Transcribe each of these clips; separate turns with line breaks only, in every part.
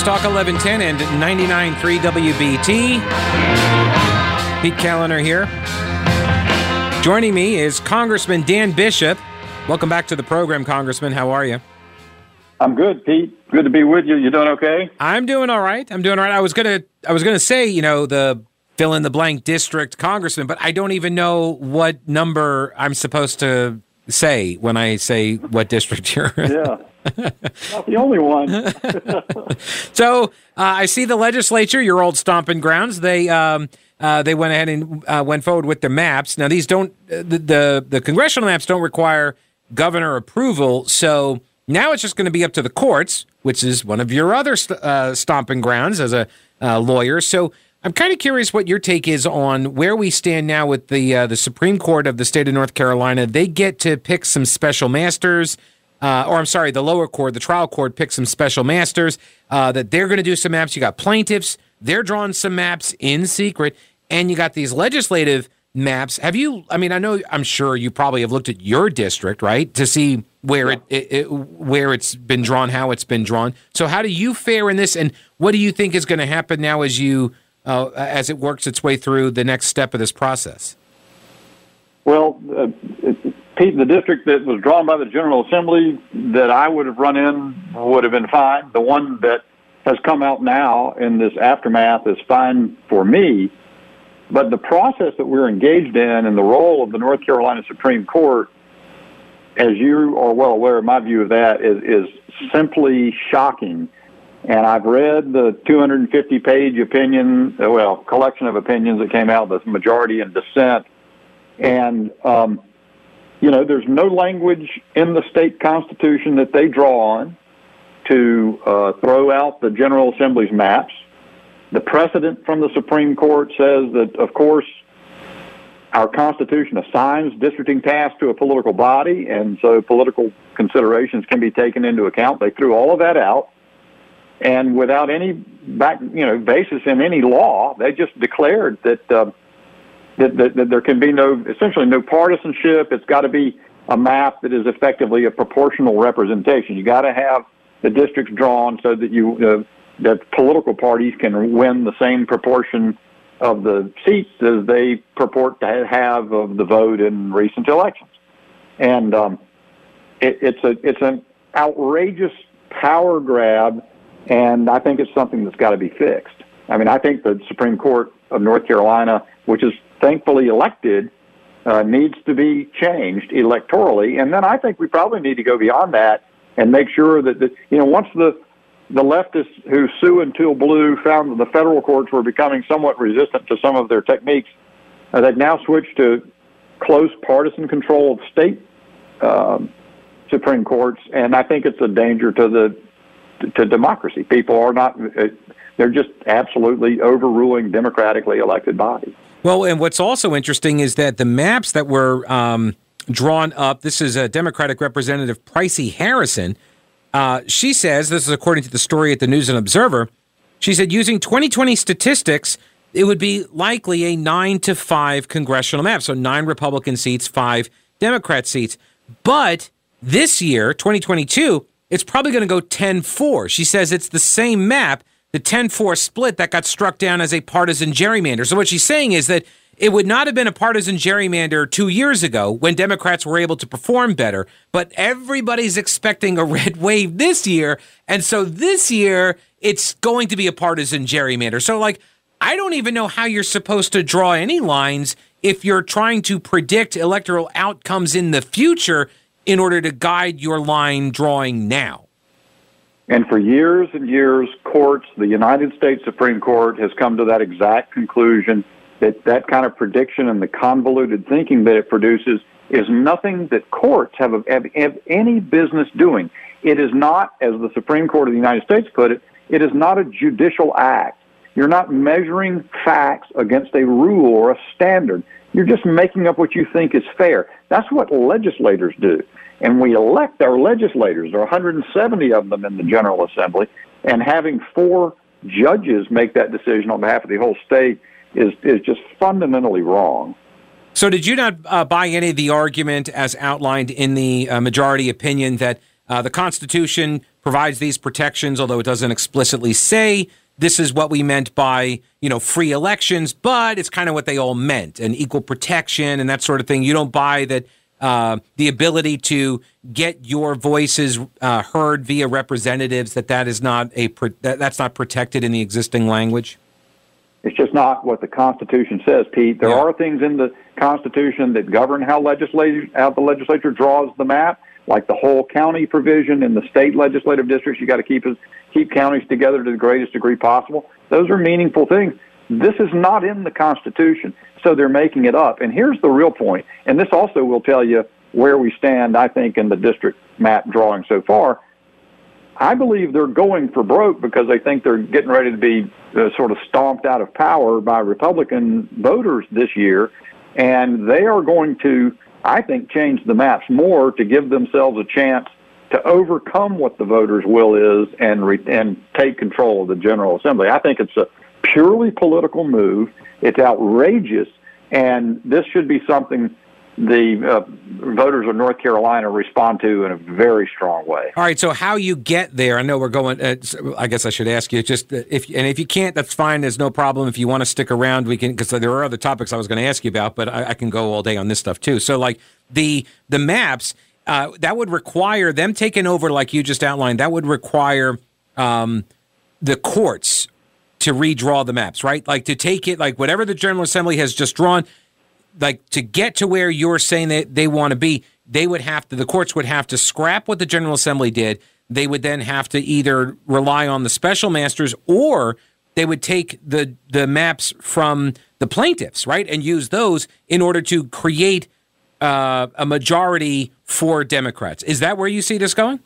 News Talk 1110 and 99.3 WBT. Pete Kaliner here. Joining me is Congressman Dan Bishop. Welcome back to the program, Congressman. How are you?
I'm good, Pete. Good to be with you. You doing okay?
I'm doing all right. I'm doing all right. I was gonna I was gonna say, you know, the fill in the blank district congressman, but I don't even know what number I'm supposed to say when I say what district you're
in. Yeah. Not the only one.
so uh, I see the legislature, your old stomping grounds. They um, uh, they went ahead and uh, went forward with the maps. Now these don't uh, the, the the congressional maps don't require governor approval, so now it's just going to be up to the courts, which is one of your other st- uh, stomping grounds as a uh, lawyer. So I'm kind of curious what your take is on where we stand now with the the Supreme Court of the state of North Carolina. They get to pick some special masters, uh, or I'm sorry, the lower court, the trial court, picks some special masters uh, that they're going to do some maps. You got plaintiffs; they're drawing some maps in secret, and you got these legislative maps. Have you? I mean, I know, I'm sure you probably have looked at your district, right, to see where yeah. it, it, it where it's been drawn, how it's been drawn. So, how do you fare in this, and what do you think is going to happen now as you uh, as it works its way through the next step of this process?
Well, uh, Pete, the district that was drawn by the General Assembly that I would have run in would have been fine. The one that has come out now in this aftermath is fine for me. But the process that we're engaged in and the role of the North Carolina Supreme Court, as you are well aware, my view of that is, is simply shocking and I've read the 250 page opinion, well, collection of opinions that came out, the majority and dissent. And, um, you know, there's no language in the state constitution that they draw on to uh, throw out the General Assembly's maps. The precedent from the Supreme Court says that, of course, our Constitution assigns districting tasks to a political body, and so political considerations can be taken into account. They threw all of that out and without any back, you know, basis in any law, they just declared that, uh, that, that, that there can be no, essentially no partisanship. It's got to be a map that is effectively a proportional representation. You got to have the districts drawn so that you uh, that political parties can win the same proportion of the seats as they purport to have of the vote in recent elections. And um, it, it's a it's an outrageous power grab and I think it's something that's got to be fixed. I mean, I think the Supreme Court of North Carolina, which is thankfully elected, uh, needs to be changed electorally. And then I think we probably need to go beyond that and make sure that, the, you know, once the the leftists who sue until blue found that the federal courts were becoming somewhat resistant to some of their techniques, uh, they've now switched to close partisan control of state um, Supreme Courts, and I think it's a danger to the to democracy. People are not, uh, they're just absolutely overruling democratically elected bodies.
Well, and what's also interesting is that the maps that were um, drawn up, this is a Democratic Representative Pricey Harrison. Uh, she says, this is according to the story at the News and Observer, she said using 2020 statistics, it would be likely a nine to five congressional map. So nine Republican seats, five Democrat seats. But this year, 2022, it's probably going to go 10 4. She says it's the same map, the 10 4 split that got struck down as a partisan gerrymander. So, what she's saying is that it would not have been a partisan gerrymander two years ago when Democrats were able to perform better, but everybody's expecting a red wave this year. And so this year, it's going to be a partisan gerrymander. So, like, I don't even know how you're supposed to draw any lines if you're trying to predict electoral outcomes in the future in order to guide your line drawing now.
And for years and years, courts, the United States Supreme Court has come to that exact conclusion that that kind of prediction and the convoluted thinking that it produces is nothing that courts have, have, have any business doing. It is not, as the Supreme Court of the United States put it, it is not a judicial act. You're not measuring facts against a rule or a standard. You're just making up what you think is fair. That's what legislators do. And we elect our legislators. There are 170 of them in the General Assembly. And having four judges make that decision on behalf of the whole state is, is just fundamentally wrong.
So, did you not uh, buy any of the argument as outlined in the uh, majority opinion that uh, the Constitution provides these protections, although it doesn't explicitly say this is what we meant by you know free elections, but it's kind of what they all meant and equal protection and that sort of thing. You don't buy that uh, the ability to get your voices uh, heard via representatives that that is not a that, that's not protected in the existing language.
It's just not what the Constitution says, Pete. There yeah. are things in the Constitution that govern how legislature how the legislature draws the map, like the whole county provision in the state legislative districts. You got to keep keep counties together to the greatest degree possible. Those are meaningful things. This is not in the Constitution, so they're making it up. And here's the real point, and this also will tell you where we stand, I think, in the district map drawing so far. I believe they're going for broke because they think they're getting ready to be uh, sort of stomped out of power by Republican voters this year. And they are going to, I think, change the maps more to give themselves a chance to overcome what the voters' will is and re- and take control of the General Assembly. I think it's a purely political move. It's outrageous, and this should be something the uh, voters of North Carolina respond to in a very strong way.
All right. So how you get there? I know we're going. Uh, I guess I should ask you just uh, if and if you can't, that's fine. There's no problem. If you want to stick around, we can because there are other topics I was going to ask you about, but I, I, can go all day on this stuff too. So like the the maps. Uh, that would require them taking over, like you just outlined. That would require um, the courts to redraw the maps, right? Like to take it, like whatever the General Assembly has just drawn, like to get to where you're saying that they want to be, they would have to, the courts would have to scrap what the General Assembly did. They would then have to either rely on the special masters or they would take the the maps from the plaintiffs, right, and use those in order to create uh, a majority for Democrats. Is that where you see this going?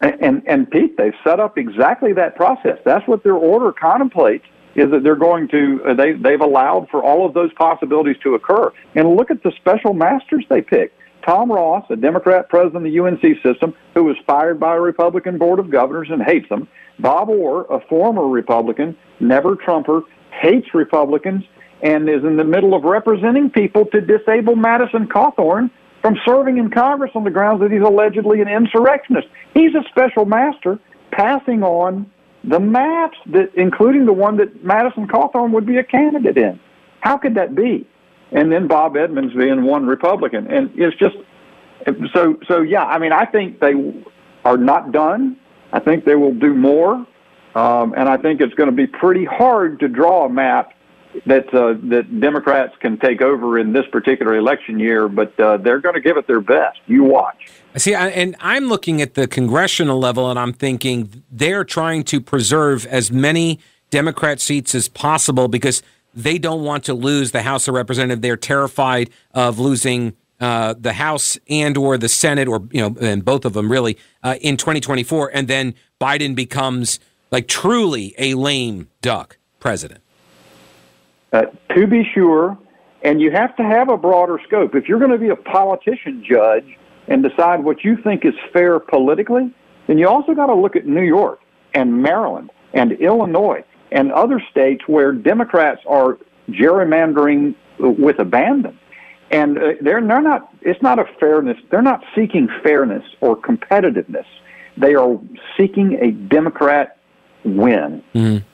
And, and, and Pete, they've set up exactly that process. That's what their order contemplates is that they're going to uh, they they've allowed for all of those possibilities to occur. And look at the special masters they picked. Tom Ross, a Democrat president of the UNC system, who was fired by a Republican board of governors and hates them. Bob Orr, a former Republican, never Trumper, hates Republicans and is in the middle of representing people to disable Madison Cawthorn from serving in Congress on the grounds that he's allegedly an insurrectionist. He's a special master passing on the maps that, including the one that Madison Cawthorn would be a candidate in. How could that be? And then Bob Edmunds being one Republican, and it's just so. So yeah, I mean, I think they are not done. I think they will do more, um, and I think it's going to be pretty hard to draw a map that uh, that Democrats can take over in this particular election year, but uh, they're going to give it their best. You watch.
See, and I'm looking at the congressional level, and I'm thinking they're trying to preserve as many Democrat seats as possible because they don't want to lose the House of Representatives. They're terrified of losing. Uh, the House and or the Senate, or you know, and both of them really uh, in 2024, and then Biden becomes like truly a lame duck president.
Uh, to be sure, and you have to have a broader scope. If you're going to be a politician, judge, and decide what you think is fair politically, then you also got to look at New York and Maryland and Illinois and other states where Democrats are gerrymandering with abandon. And uh, they're, they're not, it's not a fairness, they're not seeking fairness or competitiveness. They are seeking a Democrat win.
Mm-hmm.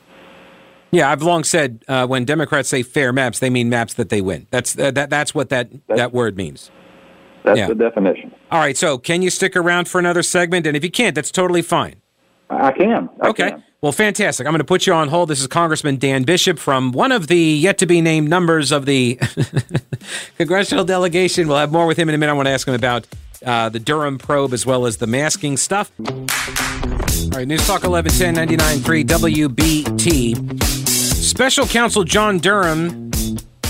Yeah, I've long said uh, when Democrats say fair maps, they mean maps that they win. That's uh, that. That's what that that's, that word means.
That's yeah. the definition.
All right. So, can you stick around for another segment? And if you can't, that's totally fine.
I can. I
okay.
Can.
Well, fantastic. I'm going to put you on hold. This is Congressman Dan Bishop from one of the yet to be named numbers of the congressional delegation. We'll have more with him in a minute. I want to ask him about uh, the Durham probe as well as the masking stuff. All right, News Talk 1110 99.3 WBT. Special counsel John Durham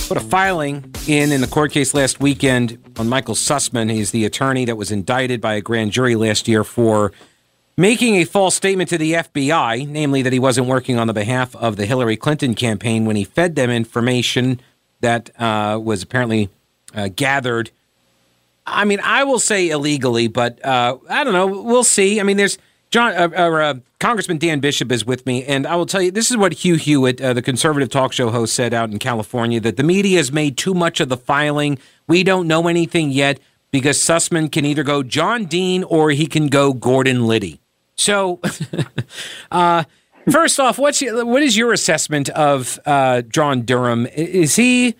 put a filing in in the court case last weekend on Michael Sussmann. He's the attorney that was indicted by a grand jury last year for making a false statement to the FBI, namely that he wasn't working on the behalf of the Hillary Clinton campaign when he fed them information that uh, was apparently uh, gathered. I mean, I will say illegally, but uh, I don't know. We'll see. I mean, there's John uh, uh, Congressman Dan Bishop is with me, and I will tell you this is what Hugh Hewitt, uh, the conservative talk show host, said out in California that the media has made too much of the filing. We don't know anything yet. because Sussmann can either go John Dean or he can go Gordon Liddy. So, uh, first off, what's what is your assessment of uh, John Durham? Is he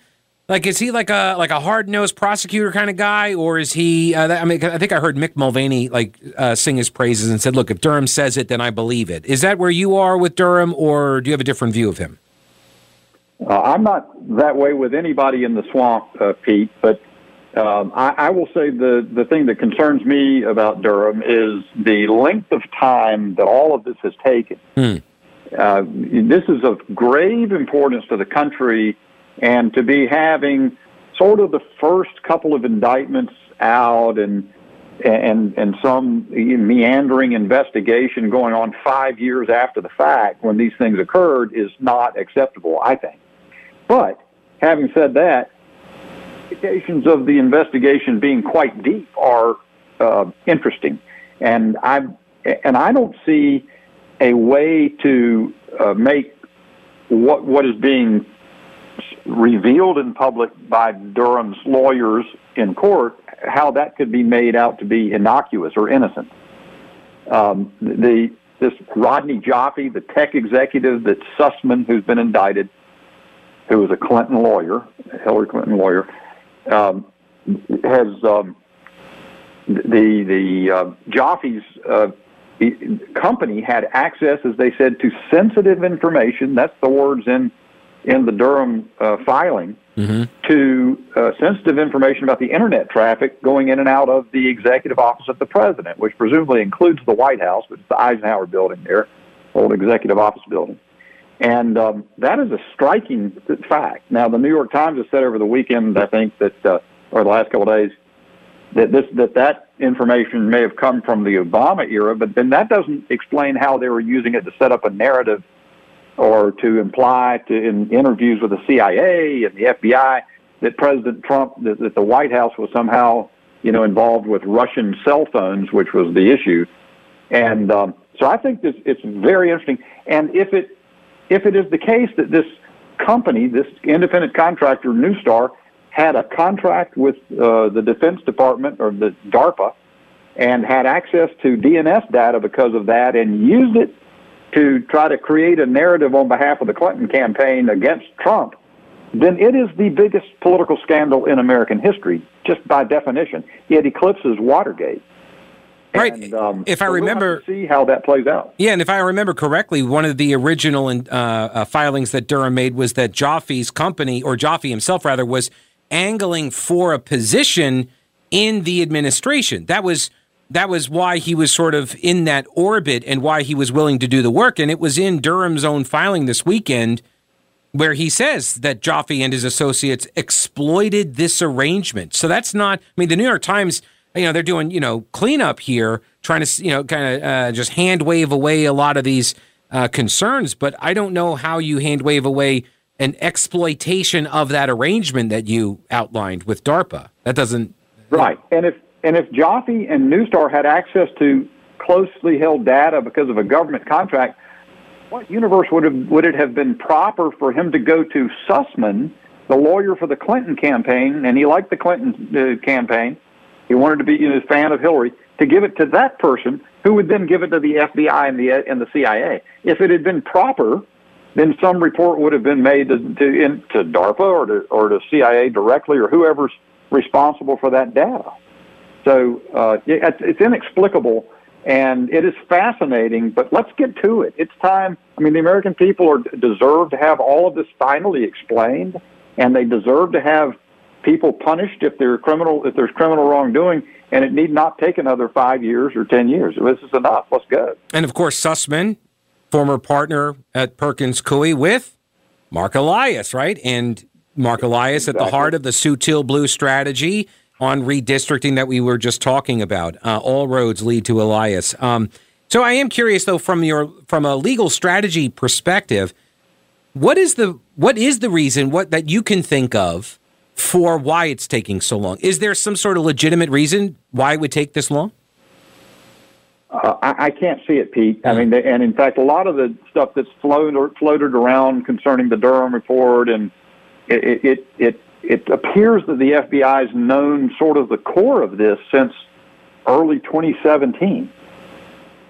like is he like a like a hard nosed prosecutor kind of guy, or is he? Uh, I mean, I think I heard Mick Mulvaney like uh, sing his praises and said, "Look, if Durham says it, then I believe it." Is that where you are with Durham, or do you have a different view of him?
Uh, I'm not that way with anybody in the swamp, uh, Pete. But um, I, I will say the the thing that concerns me about Durham is the length of time that all of this has taken. Hmm. Uh, this is of grave importance to the country and to be having sort of the first couple of indictments out and and and some meandering investigation going on five years after the fact when these things occurred is not acceptable, I think. But having said that, indications of the investigation being quite deep are uh, interesting, and I and I don't see a way to uh, make what what is being revealed in public by Durham's lawyers in court, how that could be made out to be innocuous or innocent. Um, the this Rodney Joffe, the tech executive that Sussmann, who's been indicted, who was a Clinton lawyer, Hillary Clinton lawyer, um, has um, the the uh, uh, company had access, as they said, to sensitive information. That's the words in in the Durham uh, filing mm-hmm. to uh, sensitive information about the internet traffic going in and out of the executive office of the president, which presumably includes the White House, which is the Eisenhower building there, old executive office building. And um, that is a striking fact. Now, the New York Times has said over the weekend, I think that, uh, or the last couple of days, that this that that information may have come from the Obama era, but then that doesn't explain how they were using it to set up a narrative or to imply to in interviews with the CIA and the FBI that President Trump that, that the White House was somehow you know involved with Russian cell phones, which was the issue. And um, so I think this it's very interesting. And if it if it is the case that this company, this independent contractor, Neustar, had a contract with uh, the Defense Department or the DARPA and had access to DNS data because of that and used it to try to create a narrative on behalf of the Clinton campaign against Trump, then it is the biggest political scandal in American history, just by definition. It eclipses Watergate.
Right. And, um, if I
so
remember,
see how that plays out.
Yeah, and if I remember correctly, one of the original uh, uh, filings that Durham made was that Joffe's company, or Joffe himself rather, was angling for a position in the administration. That was that was why he was sort of in that orbit and why he was willing to do the work. And it was in Durham's own filing this weekend where he says that Joffe and his associates exploited this arrangement. So that's not, I mean, the New York Times, you know, they're doing, you know, cleanup here, trying to, you know, kind of uh, just hand wave away a lot of these uh, concerns. But I don't know how you hand wave away an exploitation of that arrangement that you outlined with DARPA. That doesn't.
Right. And if, and if Joffe and Neustar had access to closely held data because of a government contract, what universe would have would it have been proper for him to go to Sussmann, the lawyer for the Clinton campaign, and he liked the Clinton uh, campaign. He wanted to be you know, a fan of Hillary to give it to that person, who would then give it to the FBI and the and the CIA. If it had been proper, then some report would have been made to to, in, to DARPA or to or to CIA directly or whoever's responsible for that data. So uh, it's, it's inexplicable and it is fascinating, but let's get to it. It's time. I mean, the American people are, deserve to have all of this finally explained, and they deserve to have people punished if they're criminal if there's criminal wrongdoing, and it need not take another five years or ten years. This is enough. Let's go.
And of course, Sussmann, former partner at Perkins Coie with Marc Elias, right? And Marc Elias exactly. at the heart of the sue until blue strategy on redistricting that we were just talking about. Uh, all roads lead to Elias. Um, so I am curious, though, from your from a legal strategy perspective, what is the what is the reason what that you can think of for why it's taking so long? Is there some sort of legitimate reason why it would take this long?
Uh, I, I, can't see it, Pete. I mean, and in fact, a lot of the stuff that's floated floated around concerning the Durham report and it, it, it it appears that the FBI has known sort of the core of this since early 2017.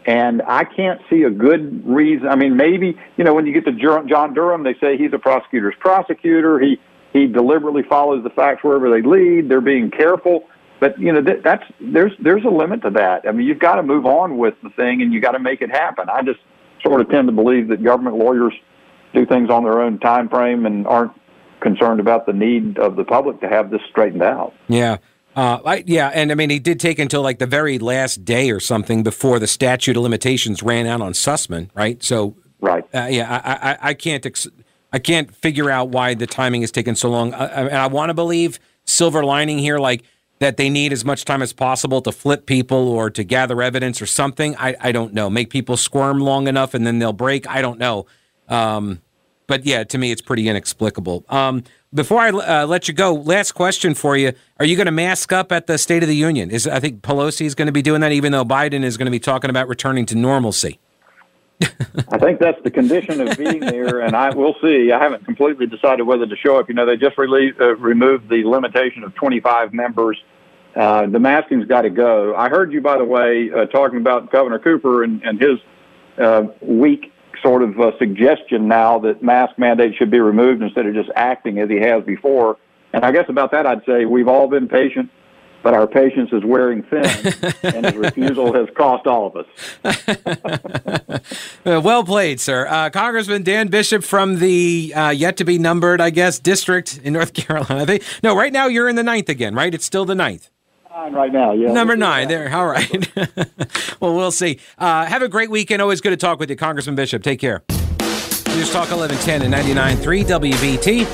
And I can't see a good reason. I mean, maybe, you know, when you get to John Durham, they say he's a prosecutor's prosecutor. He, he deliberately follows the facts wherever they lead. They're being careful. But, you know, that's, there's, there's a limit to that. I mean, you've got to move on with the thing and you got to make it happen. I just sort of tend to believe that government lawyers do things on their own time frame and aren't concerned about the need of the public to have this straightened out.
Yeah. Uh, I, yeah, and I mean, he did take until like the very last day or something before the statute of limitations ran out on Sussmann, right? So,
right,
uh, yeah, I, I, I can't, ex- I can't figure out why the timing has taken so long. Uh, and I want to believe silver lining here, like that they need as much time as possible to flip people or to gather evidence or something. I, I don't know. Make people squirm long enough and then they'll break. I don't know. Um, but yeah, to me, it's pretty inexplicable. Um, before I uh, let you go, last question for you: Are you going to mask up at the State of the Union? Is I think Pelosi is going to be doing that, even though Biden is going to be talking about returning to normalcy.
I think that's the condition of being there, and I will see. I haven't completely decided whether to show up. You know, they just released, uh, removed the limitation of 25 members. Uh, the masking's got to go. I heard you, by the way, uh, talking about Governor Cooper and, and his uh, weak sort of a suggestion now that mask mandates should be removed instead of just acting as he has before. And I guess about that, I'd say we've all been patient, but our patience is wearing thin, and his refusal has cost all of
us. well played, sir. Uh, Congressman Dan Bishop from the uh, yet to be numbered, I guess, district in North Carolina. They, no, right now you're in the ninth again, right? It's still the ninth
nine right now. Yeah,
number nine. There. All right. well, we'll see. Uh, have a great weekend. Always good to talk with you, Congressman Bishop. Take care. News Talk 1110 and 99.3 WBT.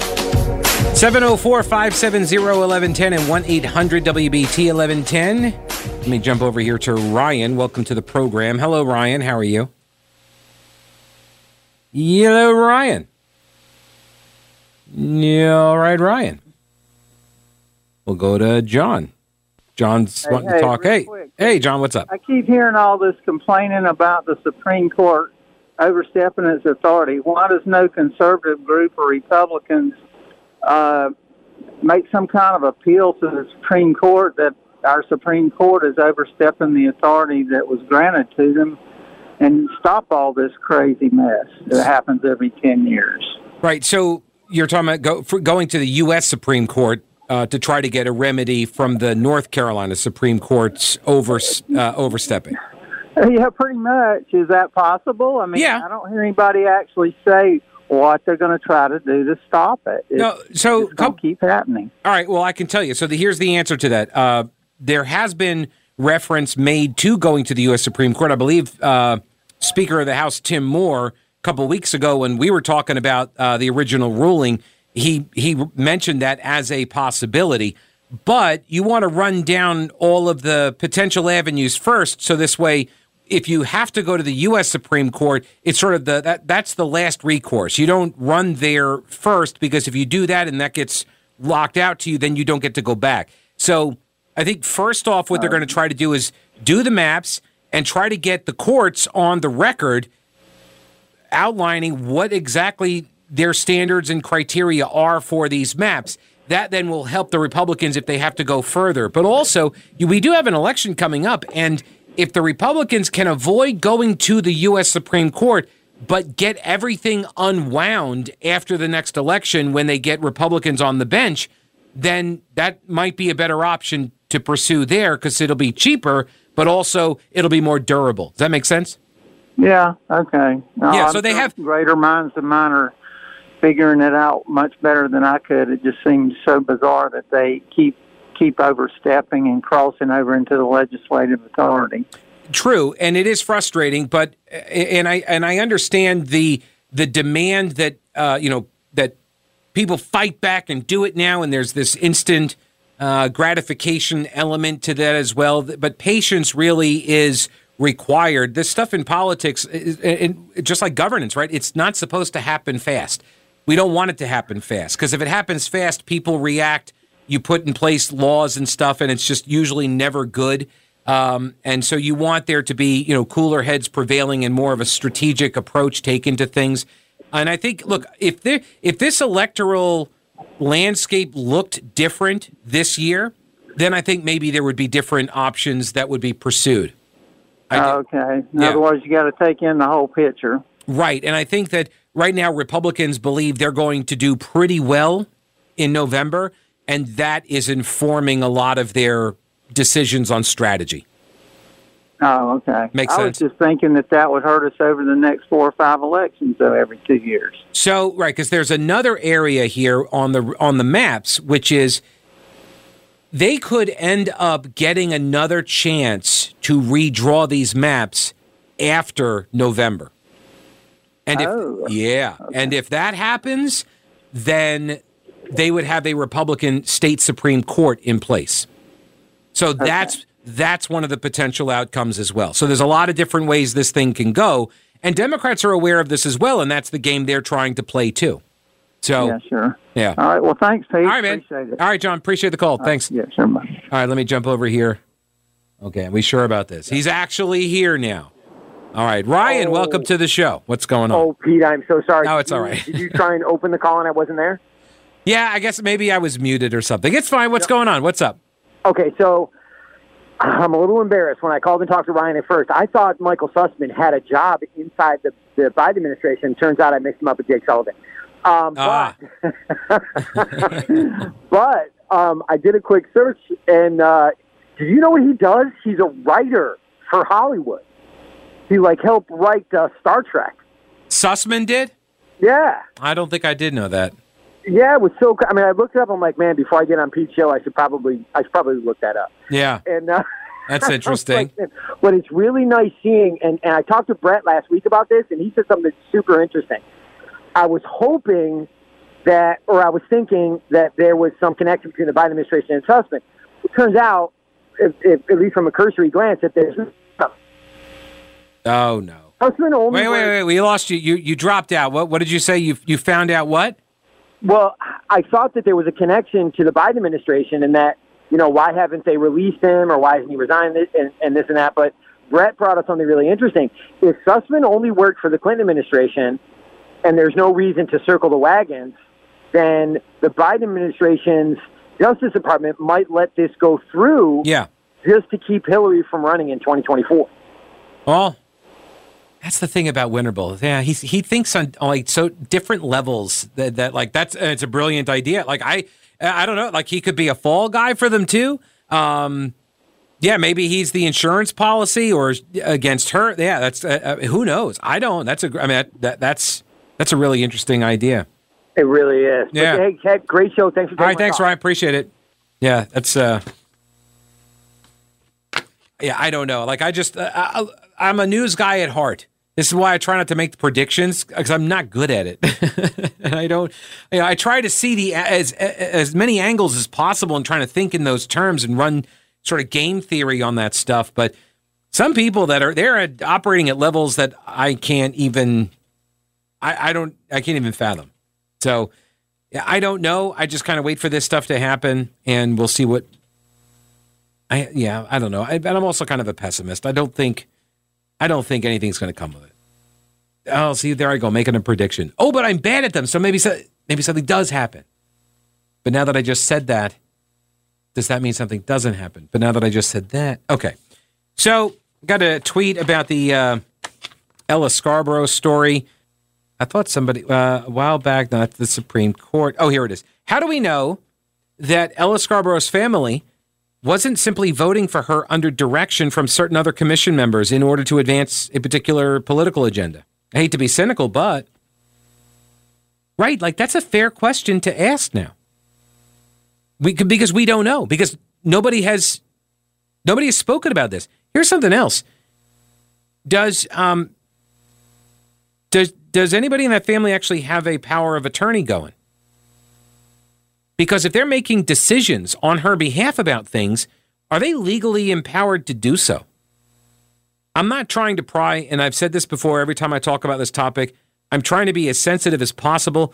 704 570 1110 and 1 800 WBT 1110. Let me jump over here to Ryan. Welcome to the program. Hello, Ryan. How are you? Hello, Ryan. Yeah, all right, Ryan. We'll go to John. John's hey, wanting hey, to talk. Hey, quick. hey, John, what's up?
I keep hearing all this complaining about the Supreme Court overstepping its authority. Why does no conservative group or Republicans uh, make some kind of appeal to the Supreme Court that our Supreme Court is overstepping the authority that was granted to them and stop all this crazy mess that happens every 10 years?
Right. So you're talking about go, going to the U.S. Supreme Court uh, to try to get a remedy from the North Carolina Supreme Court's over uh, overstepping.
Yeah, pretty much. Is that possible? I mean,
yeah.
I don't hear anybody actually say what they're going to try to do to stop it. It's,
no, so
it's come, keep happening.
All right. Well, I can tell you. So the, here's the answer to that. Uh, there has been reference made to going to the U.S. Supreme Court. I believe uh, Speaker of the House Tim Moore a couple weeks ago when we were talking about uh, the original ruling he he mentioned that as a possibility. But you want to run down all of the potential avenues first, so this way, if you have to go to the U.S. Supreme Court, it's sort of the that that's the last recourse. You don't run there first because if you do that and that gets locked out to you, then you don't get to go back. So I think first off, what they're going to try to do is do the maps and try to get the courts on the record outlining what exactly their standards and criteria are for these maps. That then will help the Republicans if they have to go further. But also, we do have an election coming up, and if the Republicans can avoid going to the U.S. Supreme Court, but get everything unwound after the next election when they get Republicans on the bench, then that might be a better option to pursue there because it'll be cheaper, but also it'll be more durable. Does that make sense?
Yeah. Okay.
No, yeah. So I'm they have
greater minds than mine are figuring it out much better than I could. It just seems so bizarre that they keep keep overstepping and crossing over into the legislative authority.
True, and it is frustrating, but and I and I understand the the demand that uh, you know that people fight back and do it now, and there's this instant uh, gratification element to that as well. But patience really is required. This stuff in politics, is, and just like governance, right? It's not supposed to happen fast we don't want it to happen fast because if it happens fast, people react. You put in place laws and stuff, and it's just usually never good. Um, and so you want there to be, you know, cooler heads prevailing and more of a strategic approach taken to things. And I think, look, if there, if this electoral landscape looked different this year, then I think maybe there would be different options that would be pursued.
okay. In
Yeah.
other words, you got to take in the whole picture.
Right. And I think that right now Republicans believe they're going to do pretty well in November, and that is informing a lot of their decisions on strategy.
Oh, okay.
Makes
I
sense.
was just thinking that that would hurt us over the next four or five elections, though, every two years.
So, right, because there's another area here on the on the maps, which is they could end up getting another chance to redraw these maps after November. And if
Oh.
yeah, and if that happens, then they would have a Republican state supreme court in place. So that's that's one of the potential outcomes as well. So there's a lot of different ways this thing can go, and Democrats are aware of this as well, and that's the game they're trying to play too. So
Yeah, sure.
yeah.
All right. Well, thanks, Pete.
All right, man.
Appreciate it.
All right, John. Appreciate the call. Thanks.
Yeah, sure. Bye.
All right, let me jump over here. Okay, are we sure about this? He's actually here now. All right, Ryan,
Oh.
welcome to the show. What's going on?
Oh, Pete, I'm so sorry.
No, it's all right.
Did you try and open the call and I wasn't there?
Yeah, I guess maybe I was muted or something. It's fine. What's going on? What's up?
Okay, so I'm a little embarrassed. When I called and talked to Ryan at first, I thought Michael Sussmann had a job inside the, the Biden administration. Turns out I mixed him up with Jake Sullivan. Um,
Ah.
but but um, I did a quick search, and uh, do you know what he does? He's a writer for Hollywood. He like helped write uh, Star Trek.
Sussmann did?
Yeah.
I don't think I did know that.
Yeah, it was so. I mean, I looked it up. I'm like, man, before I get on Pete's show, I should probably, I should probably look that up.
Yeah,
And uh,
that's interesting.
like, but it's really nice seeing. And, and I talked to Brett last week about this, and he said something that's super interesting. I was hoping that, or I was thinking that there was some connection between the Biden administration and Sussmann. It turns out, if, if, at least from a cursory glance, that there's
Oh no.
Sussmann only.
Wait, wait,
works-
wait. We lost you. You you dropped out. What what did you say? You you found out what?
Well, I thought that there was a connection to the Biden administration and that, you know, why haven't they released him or why hasn't he resigned this and, and this and that? But Brett brought up something really interesting. If Sussmann only worked for the Clinton administration and there's no reason to circle the wagons, then the Biden administration's Justice Department might let this go through
Yeah.
just to keep Hillary from running in 2024.
Well, that's the thing about Winterble. Yeah, he he thinks on, like so different levels that, that like that's uh, it's a brilliant idea. Like I I don't know. Like he could be a fall guy for them too. Um, yeah, maybe he's the insurance policy or against her. Yeah, that's uh, uh, who knows. I don't. That's a. I mean that, that that's that's a really interesting idea.
It really is. But,
Yeah.
hey, Ted, great show. Thanks for
All right, thanks,
call.
Ryan. Appreciate it. Yeah, that's uh Yeah, I don't know. Like I just uh, I, I'm a news guy at heart. This is why I try not to make the predictions because I'm not good at it. and I don't you know, I try to see the as as many angles as possible and trying to think in those terms and run sort of game theory on that stuff, but some people that are they're at, operating at levels that I can't even I, I don't I can't even fathom. So I don't know. I just kind of wait for this stuff to happen, and we'll see what. I yeah, I don't know. I, but I'm also kind of a pessimist. I don't think, I don't think anything's going to come of it. Oh, see, there I go, making a prediction. Oh, but I'm bad at them, so maybe so, maybe something does happen. But now that I just said that, does that mean something doesn't happen? But now that I just said that, okay. So got a tweet about the uh, Ella Scarborough story. I thought somebody uh, a while back, not the Supreme Court. Oh, here it is. How do we know that Ella Scarborough's family wasn't simply voting for her under direction from certain other commission members in order to advance a particular political agenda? I hate to be cynical, but right, like that's a fair question to ask now. We could, because we don't know because nobody has nobody has spoken about this. Here's something else. Does um does does anybody in that family actually have a power of attorney going? Because if they're making decisions on her behalf about things, are they legally empowered to do so? I'm not trying to pry, and I've said this before every time I talk about this topic. I'm trying to be as sensitive as possible.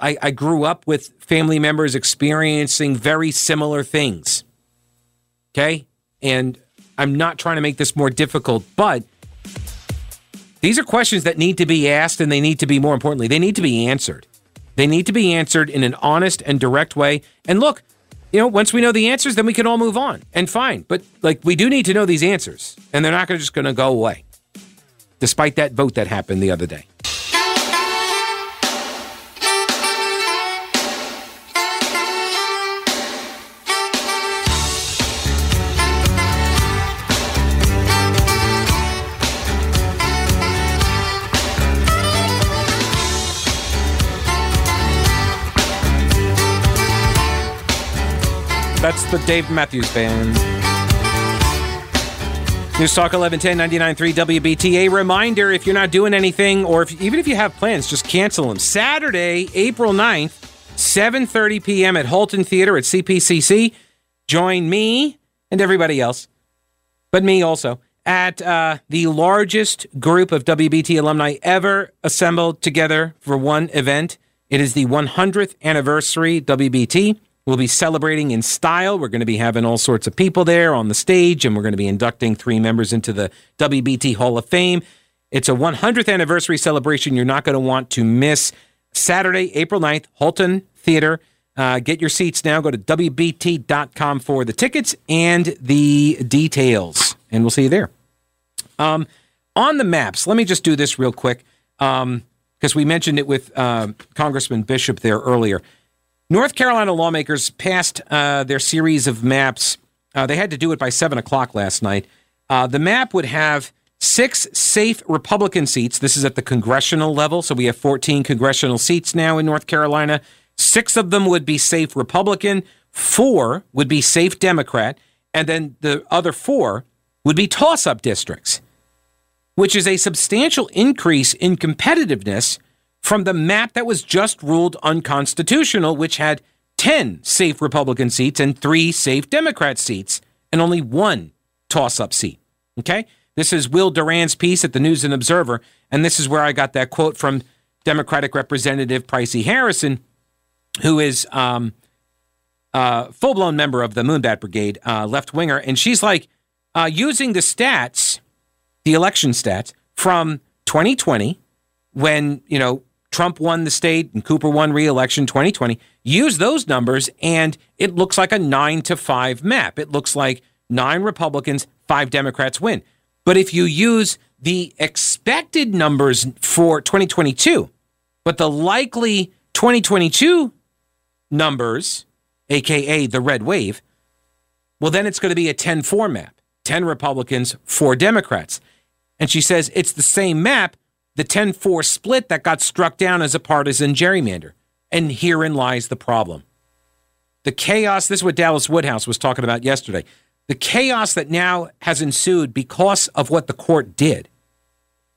I, I grew up with family members experiencing very similar things. Okay? And I'm not trying to make this more difficult, but these are questions that need to be asked and they need to be, more importantly, they need to be answered. They need to be answered in an honest and direct way. And look, you know, once we know the answers, then we can all move on and fine. But like, we do need to know these answers, and they're not gonna, just going to go away, despite that vote that happened the other day. That's the Dave Matthews Band. News Talk 1110 99.3 WBT. A reminder if you're not doing anything, or if, even if you have plans, just cancel them. Saturday, April 9th, 7.30 p.m. at Halton Theater at CPCC. Join me and everybody else, but me also, at uh, the largest group of WBT alumni ever assembled together for one event. It is the 100th anniversary WBT. We'll be celebrating in style. We're going to be having all sorts of people there on the stage, and we're going to be inducting three members into the WBT Hall of Fame. It's a 100th anniversary celebration you're not going to want to miss. Saturday, April 9th, Halton Theater. Uh, get your seats now. Go to WBT.com for the tickets and the details, and we'll see you there. Um, on the maps, let me just do this real quick because um, we mentioned it with uh, Congressman Bishop there earlier. North Carolina lawmakers passed uh, their series of maps. Uh, they had to do it by 7 o'clock last night. Uh, the map would have six safe Republican seats. This is at the congressional level. So we have 14 congressional seats now in North Carolina. Six of them would be safe Republican, four would be safe Democrat, and then the other four would be toss up districts, which is a substantial increase in competitiveness from the map that was just ruled unconstitutional, which had 10 safe Republican seats and three safe Democrat seats, and only one toss up seat. Okay? This is Will Doran's piece at the News and Observer, and this is where I got that quote from Democratic Representative Pricey Harrison, who is um, a full blown member of the Moonbat Brigade, uh, left winger, and she's like uh, using the stats, the election stats from 2020, when you know Trump won the state and Cooper won re-election 2020. Use those numbers, and it looks like a nine to five map. It looks like nine Republicans, five Democrats win. But if you use the expected numbers for 2022, but the likely 2022 numbers, aka the red wave, well, then it's going to be a 10 4 map 10 Republicans, four Democrats. And she says it's the same map the 10 4 split that got struck down as a partisan gerrymander. And herein lies the problem. The chaos, this is what Dallas Woodhouse was talking about yesterday. The chaos that now has ensued because of what the court did.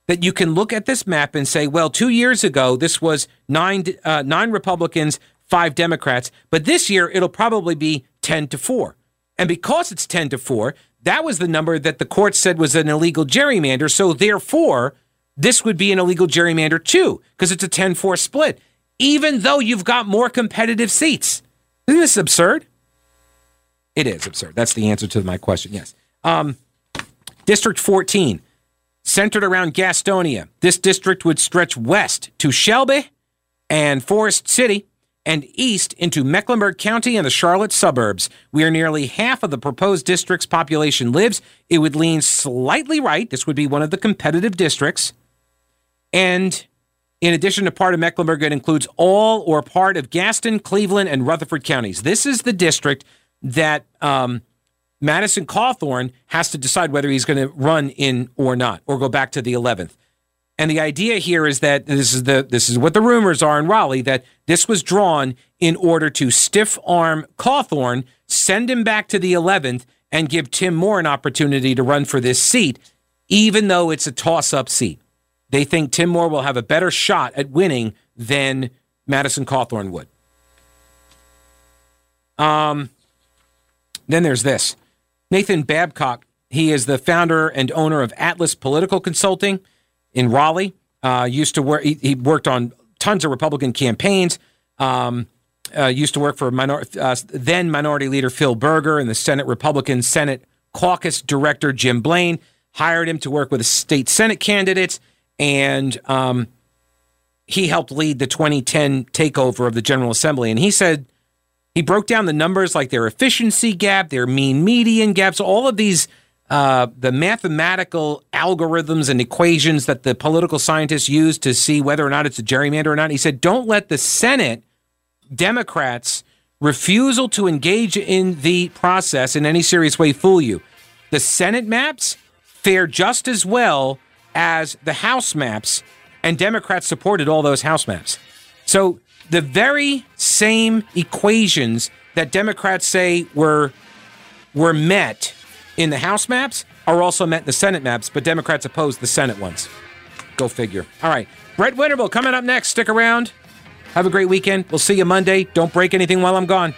That you can look at this map and say, well, two years ago, this was nine, uh, nine Republicans, five Democrats, but this year it'll probably be 10 to 4. And because it's 10 to 4, that was the number that the court said was an illegal gerrymander. So therefore, this would be an illegal gerrymander too, because it's a 10 4 split, even though you've got more competitive seats. Isn't this absurd? It is absurd. That's the answer to my question, yes. Um, district 14, centered around Gastonia. This district would stretch west to Shelby and Forest City and east into Mecklenburg County and the Charlotte suburbs, where nearly half of the proposed district's population lives. It would lean slightly right. This would be one of the competitive districts. And in addition to part of Mecklenburg, it includes all or part of Gaston, Cleveland, and Rutherford counties. This is the district that um, Madison Cawthorn has to decide whether he's going to run in or not, or go back to the 11th. And the idea here is that this is the this is what the rumors are in Raleigh that this was drawn in order to stiff arm Cawthorn, send him back to the 11th, and give Tim Moore an opportunity to run for this seat, even though it's a toss up seat they think Tim Moore will have a better shot at winning than Madison Cawthorn would. Um, then there's this Nathan Babcock. He is the founder and owner of Atlas Political Consulting in Raleigh. Uh, used to work. He, he, worked on tons of Republican campaigns. Um, uh, used to work for minor, uh, then Minority Leader Phil Berger and the Senate Republican Senate Caucus Director Jim Blaine. Hired him to work with state Senate candidates and um, he helped lead the 2010 takeover of the General Assembly. And he said he broke down the numbers like their efficiency gap, their mean median gaps, all of these uh, the mathematical algorithms and equations that the political scientists use to see whether or not it's a gerrymander or not. He said, don't let the Senate Democrats' refusal to engage in the process in any serious way fool you. The Senate maps fare just as well as the House maps, and Democrats supported all those House maps. So the very same equations that Democrats say were were met in the House maps are also met in the Senate maps, but Democrats oppose the Senate ones. Go figure. All right. Brett Winterble coming up next. Stick around. Have a great weekend. We'll see you Monday. Don't break anything while I'm gone.